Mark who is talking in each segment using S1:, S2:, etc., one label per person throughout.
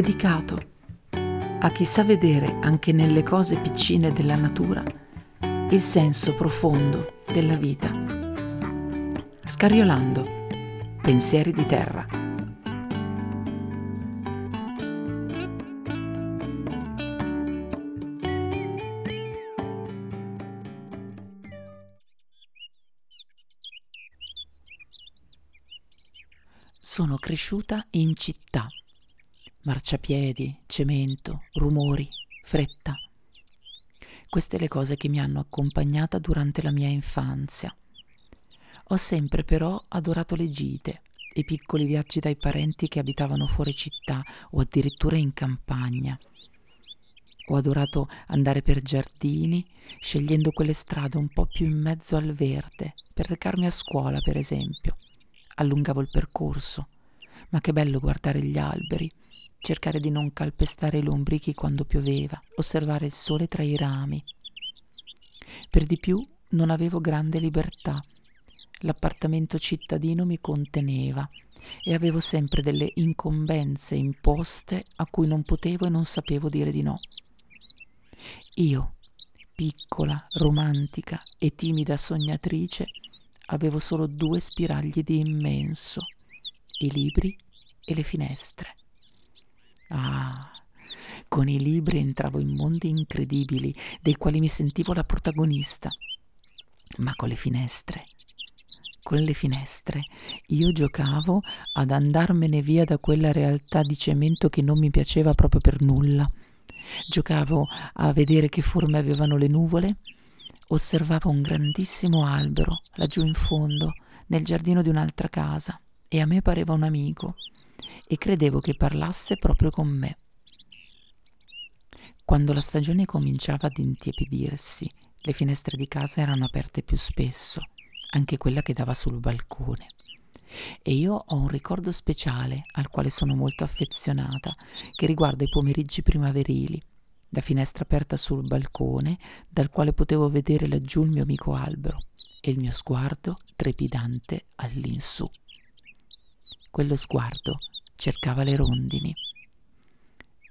S1: dedicato a chi sa vedere anche nelle cose piccine della natura il senso profondo della vita. Scariolando, pensieri di terra. Sono cresciuta in città marciapiedi, cemento, rumori, fretta. Queste le cose che mi hanno accompagnata durante la mia infanzia. Ho sempre però adorato le gite, i piccoli viaggi dai parenti che abitavano fuori città o addirittura in campagna. Ho adorato andare per giardini, scegliendo quelle strade un po' più in mezzo al verde, per recarmi a scuola, per esempio. Allungavo il percorso, ma che bello guardare gli alberi, cercare di non calpestare i lombrichi quando pioveva, osservare il sole tra i rami. Per di più non avevo grande libertà. L'appartamento cittadino mi conteneva e avevo sempre delle incombenze imposte a cui non potevo e non sapevo dire di no. Io, piccola, romantica e timida sognatrice, avevo solo due spiragli di immenso, i libri e le finestre. Ah, con i libri entravo in mondi incredibili dei quali mi sentivo la protagonista. Ma con le finestre, con le finestre, io giocavo ad andarmene via da quella realtà di cemento che non mi piaceva proprio per nulla. Giocavo a vedere che forme avevano le nuvole, osservavo un grandissimo albero laggiù in fondo, nel giardino di un'altra casa, e a me pareva un amico e credevo che parlasse proprio con me. Quando la stagione cominciava ad intiepidirsi, le finestre di casa erano aperte più spesso, anche quella che dava sul balcone. E io ho un ricordo speciale al quale sono molto affezionata, che riguarda i pomeriggi primaverili, la finestra aperta sul balcone, dal quale potevo vedere laggiù il mio amico albero e il mio sguardo trepidante all'insù. Quello sguardo cercava le rondini.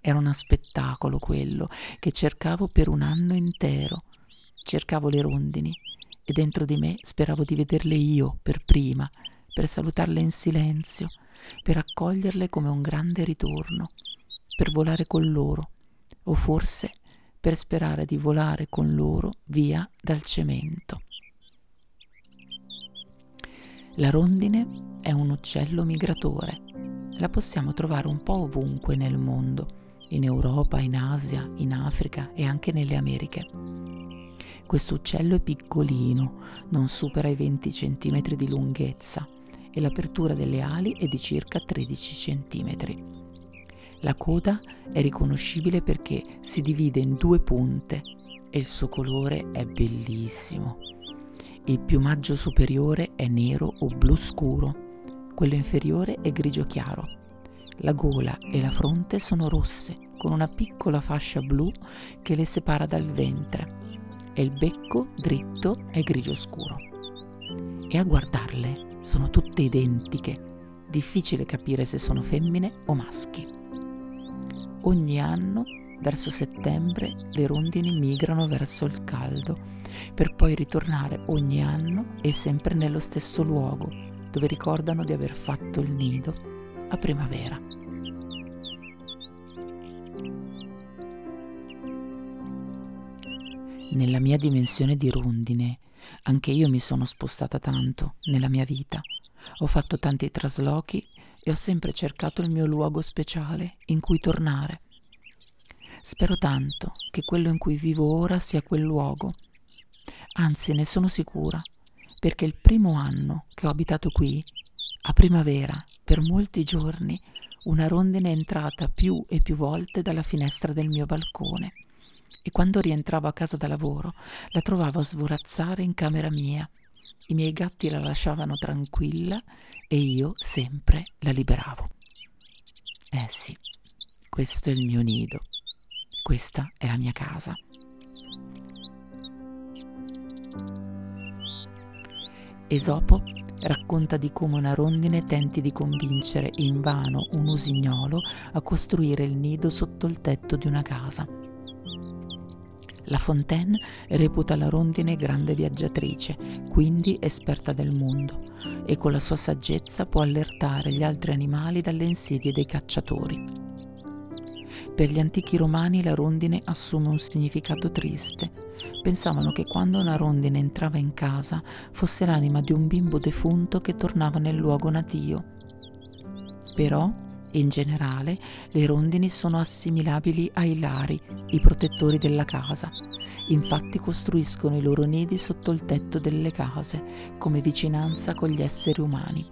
S1: Era uno spettacolo quello che cercavo per un anno intero. Cercavo le rondini e dentro di me speravo di vederle io per prima, per salutarle in silenzio, per accoglierle come un grande ritorno, per volare con loro, o forse per sperare di volare con loro via dal cemento. La rondine è un uccello migratore la possiamo trovare un po' ovunque nel mondo, in Europa, in Asia, in Africa e anche nelle Americhe. Questo uccello è piccolino, non supera i 20 cm di lunghezza e l'apertura delle ali è di circa 13 cm. La coda è riconoscibile perché si divide in due punte e il suo colore è bellissimo. Il piumaggio superiore è nero o blu scuro quello inferiore è grigio chiaro. La gola e la fronte sono rosse, con una piccola fascia blu che le separa dal ventre, e il becco dritto è grigio scuro. E a guardarle sono tutte identiche, difficile capire se sono femmine o maschi. Ogni anno, verso settembre, le rondini migrano verso il caldo, per poi ritornare ogni anno e sempre nello stesso luogo, dove ricordano di aver fatto il nido a primavera. Nella mia dimensione di rondine, anche io mi sono spostata tanto nella mia vita. Ho fatto tanti traslochi e ho sempre cercato il mio luogo speciale in cui tornare. Spero tanto che quello in cui vivo ora sia quel luogo. Anzi, ne sono sicura perché il primo anno che ho abitato qui, a primavera, per molti giorni, una rondine è entrata più e più volte dalla finestra del mio balcone e quando rientravo a casa da lavoro la trovavo a svolazzare in camera mia. I miei gatti la lasciavano tranquilla e io sempre la liberavo. Eh sì, questo è il mio nido, questa è la mia casa. Esopo racconta di come una rondine tenti di convincere invano un usignolo a costruire il nido sotto il tetto di una casa. La Fontaine reputa la rondine grande viaggiatrice, quindi esperta del mondo, e con la sua saggezza può allertare gli altri animali dalle insidie dei cacciatori. Per gli antichi romani la rondine assume un significato triste. Pensavano che quando una rondine entrava in casa fosse l'anima di un bimbo defunto che tornava nel luogo natio. Però, in generale, le rondini sono assimilabili ai lari, i protettori della casa. Infatti costruiscono i loro nidi sotto il tetto delle case, come vicinanza con gli esseri umani.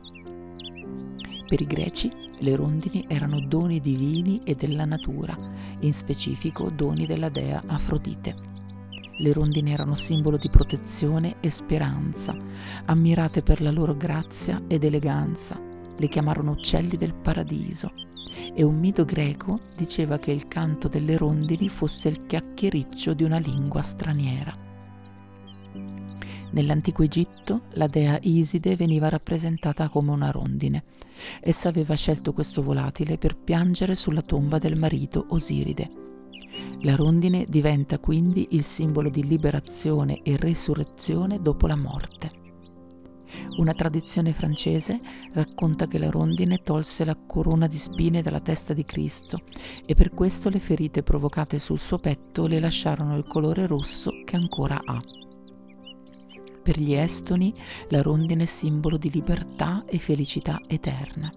S1: Per i greci le rondini erano doni divini e della natura, in specifico doni della dea Afrodite. Le rondini erano simbolo di protezione e speranza, ammirate per la loro grazia ed eleganza. Le chiamarono uccelli del paradiso e un mito greco diceva che il canto delle rondini fosse il chiacchiericcio di una lingua straniera. Nell'antico Egitto la dea Iside veniva rappresentata come una rondine Essa aveva scelto questo volatile per piangere sulla tomba del marito Osiride. La rondine diventa quindi il simbolo di liberazione e resurrezione dopo la morte. Una tradizione francese racconta che la rondine tolse la corona di spine dalla testa di Cristo e per questo le ferite provocate sul suo petto le lasciarono il colore rosso che ancora ha. Per gli estoni la rondine è simbolo di libertà e felicità eterna.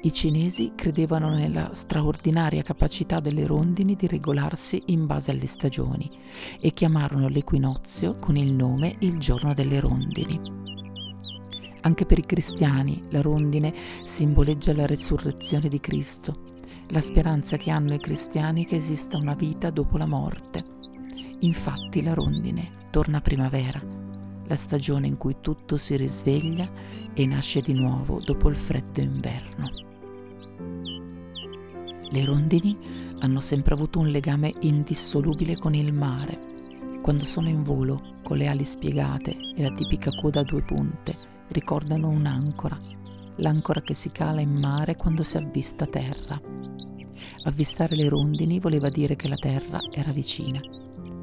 S1: I cinesi credevano nella straordinaria capacità delle rondini di regolarsi in base alle stagioni e chiamarono l'equinozio con il nome il giorno delle rondini. Anche per i cristiani la rondine simboleggia la resurrezione di Cristo, la speranza che hanno i cristiani che esista una vita dopo la morte. Infatti la rondine torna primavera, la stagione in cui tutto si risveglia e nasce di nuovo dopo il freddo inverno. Le rondini hanno sempre avuto un legame indissolubile con il mare. Quando sono in volo, con le ali spiegate e la tipica coda a due punte, ricordano un'ancora, l'ancora che si cala in mare quando si avvista terra. Avvistare le rondini voleva dire che la terra era vicina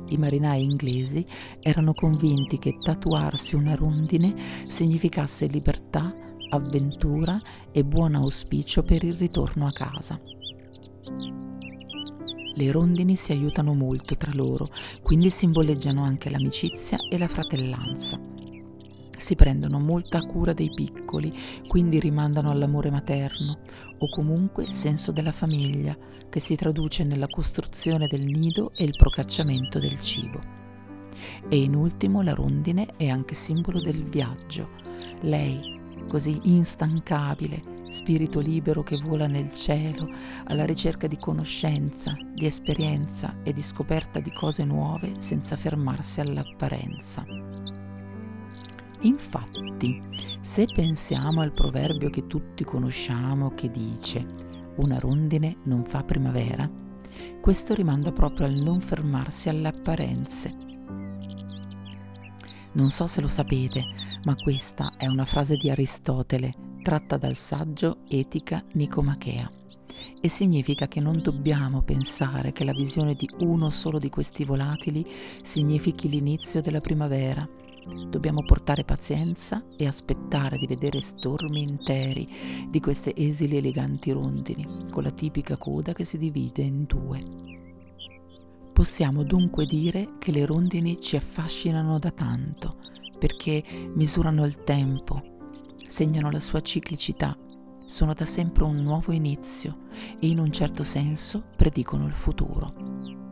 S1: i marinai inglesi erano convinti che tatuarsi una rondine significasse libertà, avventura e buon auspicio per il ritorno a casa. Le rondini si aiutano molto tra loro, quindi simboleggiano anche l'amicizia e la fratellanza. Si prendono molta cura dei piccoli, quindi rimandano all'amore materno o comunque senso della famiglia, che si traduce nella costruzione del nido e il procacciamento del cibo. E in ultimo la rondine è anche simbolo del viaggio. Lei, così instancabile, spirito libero che vola nel cielo alla ricerca di conoscenza, di esperienza e di scoperta di cose nuove senza fermarsi all'apparenza. Infatti, se pensiamo al proverbio che tutti conosciamo che dice una rondine non fa primavera, questo rimanda proprio al non fermarsi alle apparenze. Non so se lo sapete, ma questa è una frase di Aristotele tratta dal saggio Etica Nicomachea e significa che non dobbiamo pensare che la visione di uno solo di questi volatili significhi l'inizio della primavera Dobbiamo portare pazienza e aspettare di vedere stormi interi di queste esili eleganti rondini, con la tipica coda che si divide in due. Possiamo dunque dire che le rondini ci affascinano da tanto, perché misurano il tempo, segnano la sua ciclicità, sono da sempre un nuovo inizio e in un certo senso predicono il futuro.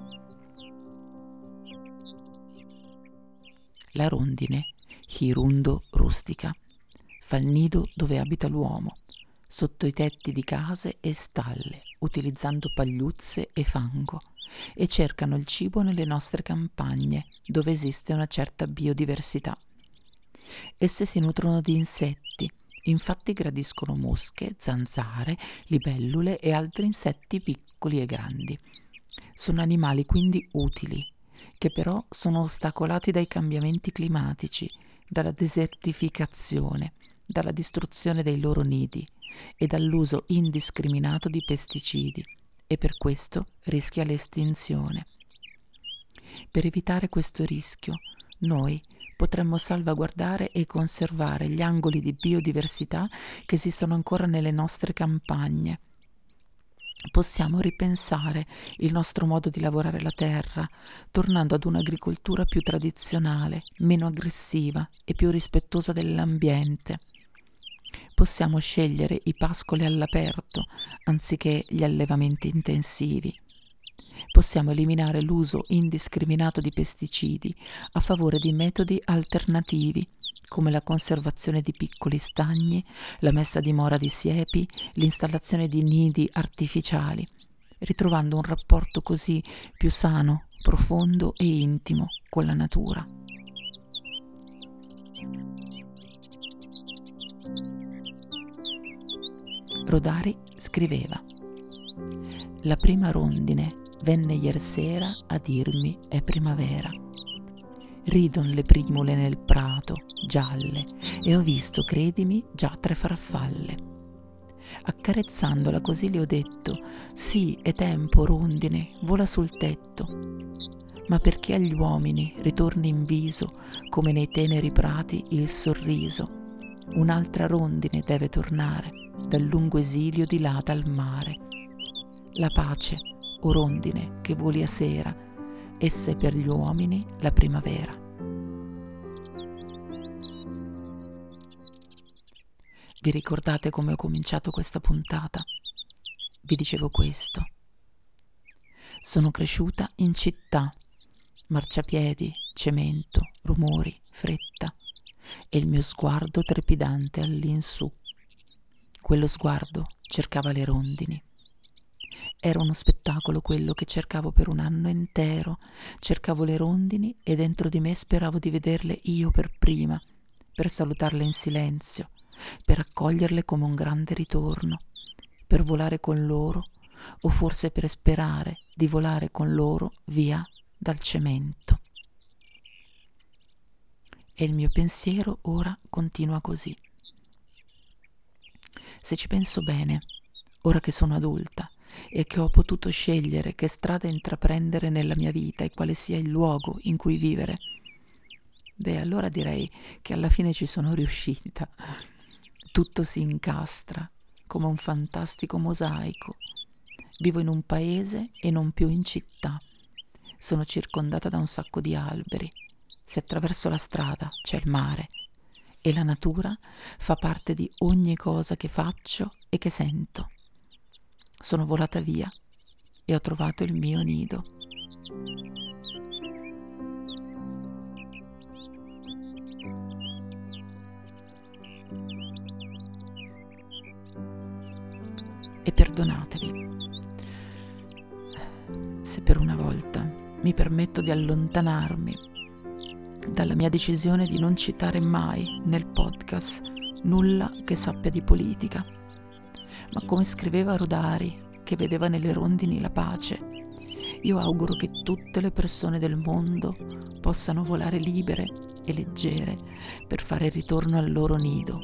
S1: La rondine, hirundo rustica, fa il nido dove abita l'uomo, sotto i tetti di case e stalle, utilizzando pagliuzze e fango, e cercano il cibo nelle nostre campagne, dove esiste una certa biodiversità. Esse si nutrono di insetti, infatti gradiscono mosche, zanzare, libellule e altri insetti piccoli e grandi. Sono animali quindi utili, che però sono ostacolati dai cambiamenti climatici, dalla desertificazione, dalla distruzione dei loro nidi e dall'uso indiscriminato di pesticidi e per questo rischia l'estinzione. Per evitare questo rischio, noi potremmo salvaguardare e conservare gli angoli di biodiversità che esistono ancora nelle nostre campagne. Possiamo ripensare il nostro modo di lavorare la terra, tornando ad un'agricoltura più tradizionale, meno aggressiva e più rispettosa dell'ambiente. Possiamo scegliere i pascoli all'aperto anziché gli allevamenti intensivi possiamo eliminare l'uso indiscriminato di pesticidi a favore di metodi alternativi come la conservazione di piccoli stagni, la messa a dimora di siepi, l'installazione di nidi artificiali, ritrovando un rapporto così più sano, profondo e intimo con la natura. Rodari scriveva La prima rondine venne iersera a dirmi è primavera. Ridon le primule nel prato, gialle, e ho visto, credimi, già tre farfalle. Accarezzandola così le ho detto, sì, è tempo, rondine, vola sul tetto. Ma perché agli uomini ritorni in viso, come nei teneri prati, il sorriso? Un'altra rondine deve tornare dal lungo esilio di là dal mare. La pace, o rondine che voli a sera, essa è per gli uomini la primavera. Vi ricordate come ho cominciato questa puntata? Vi dicevo questo. Sono cresciuta in città, marciapiedi, cemento, rumori, fretta e il mio sguardo trepidante all'insù. Quello sguardo cercava le rondini. Era uno spettacolo quello che cercavo per un anno intero. Cercavo le rondini e dentro di me speravo di vederle io per prima, per salutarle in silenzio, per accoglierle come un grande ritorno, per volare con loro o forse per sperare di volare con loro via dal cemento. E il mio pensiero ora continua così. Se ci penso bene, ora che sono adulta, e che ho potuto scegliere che strada intraprendere nella mia vita e quale sia il luogo in cui vivere, beh, allora direi che alla fine ci sono riuscita. Tutto si incastra come un fantastico mosaico. Vivo in un paese e non più in città. Sono circondata da un sacco di alberi. Se attraverso la strada c'è il mare e la natura fa parte di ogni cosa che faccio e che sento. Sono volata via e ho trovato il mio nido. E perdonatemi se per una volta mi permetto di allontanarmi dalla mia decisione di non citare mai nel podcast nulla che sappia di politica ma come scriveva Rodari, che vedeva nelle rondini la pace, io auguro che tutte le persone del mondo possano volare libere e leggere per fare ritorno al loro nido,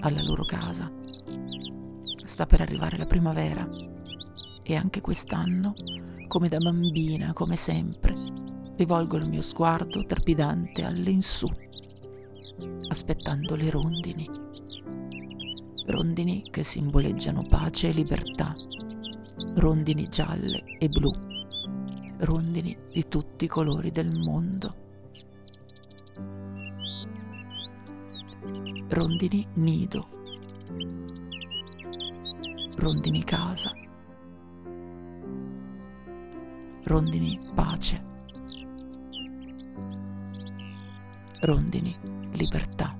S1: alla loro casa. Sta per arrivare la primavera e anche quest'anno, come da bambina, come sempre, rivolgo il mio sguardo trepidante all'insù, aspettando le rondini rondini che simboleggiano pace e libertà, rondini gialle e blu, rondini di tutti i colori del mondo. Rondini nido, rondini casa, rondini pace, rondini libertà.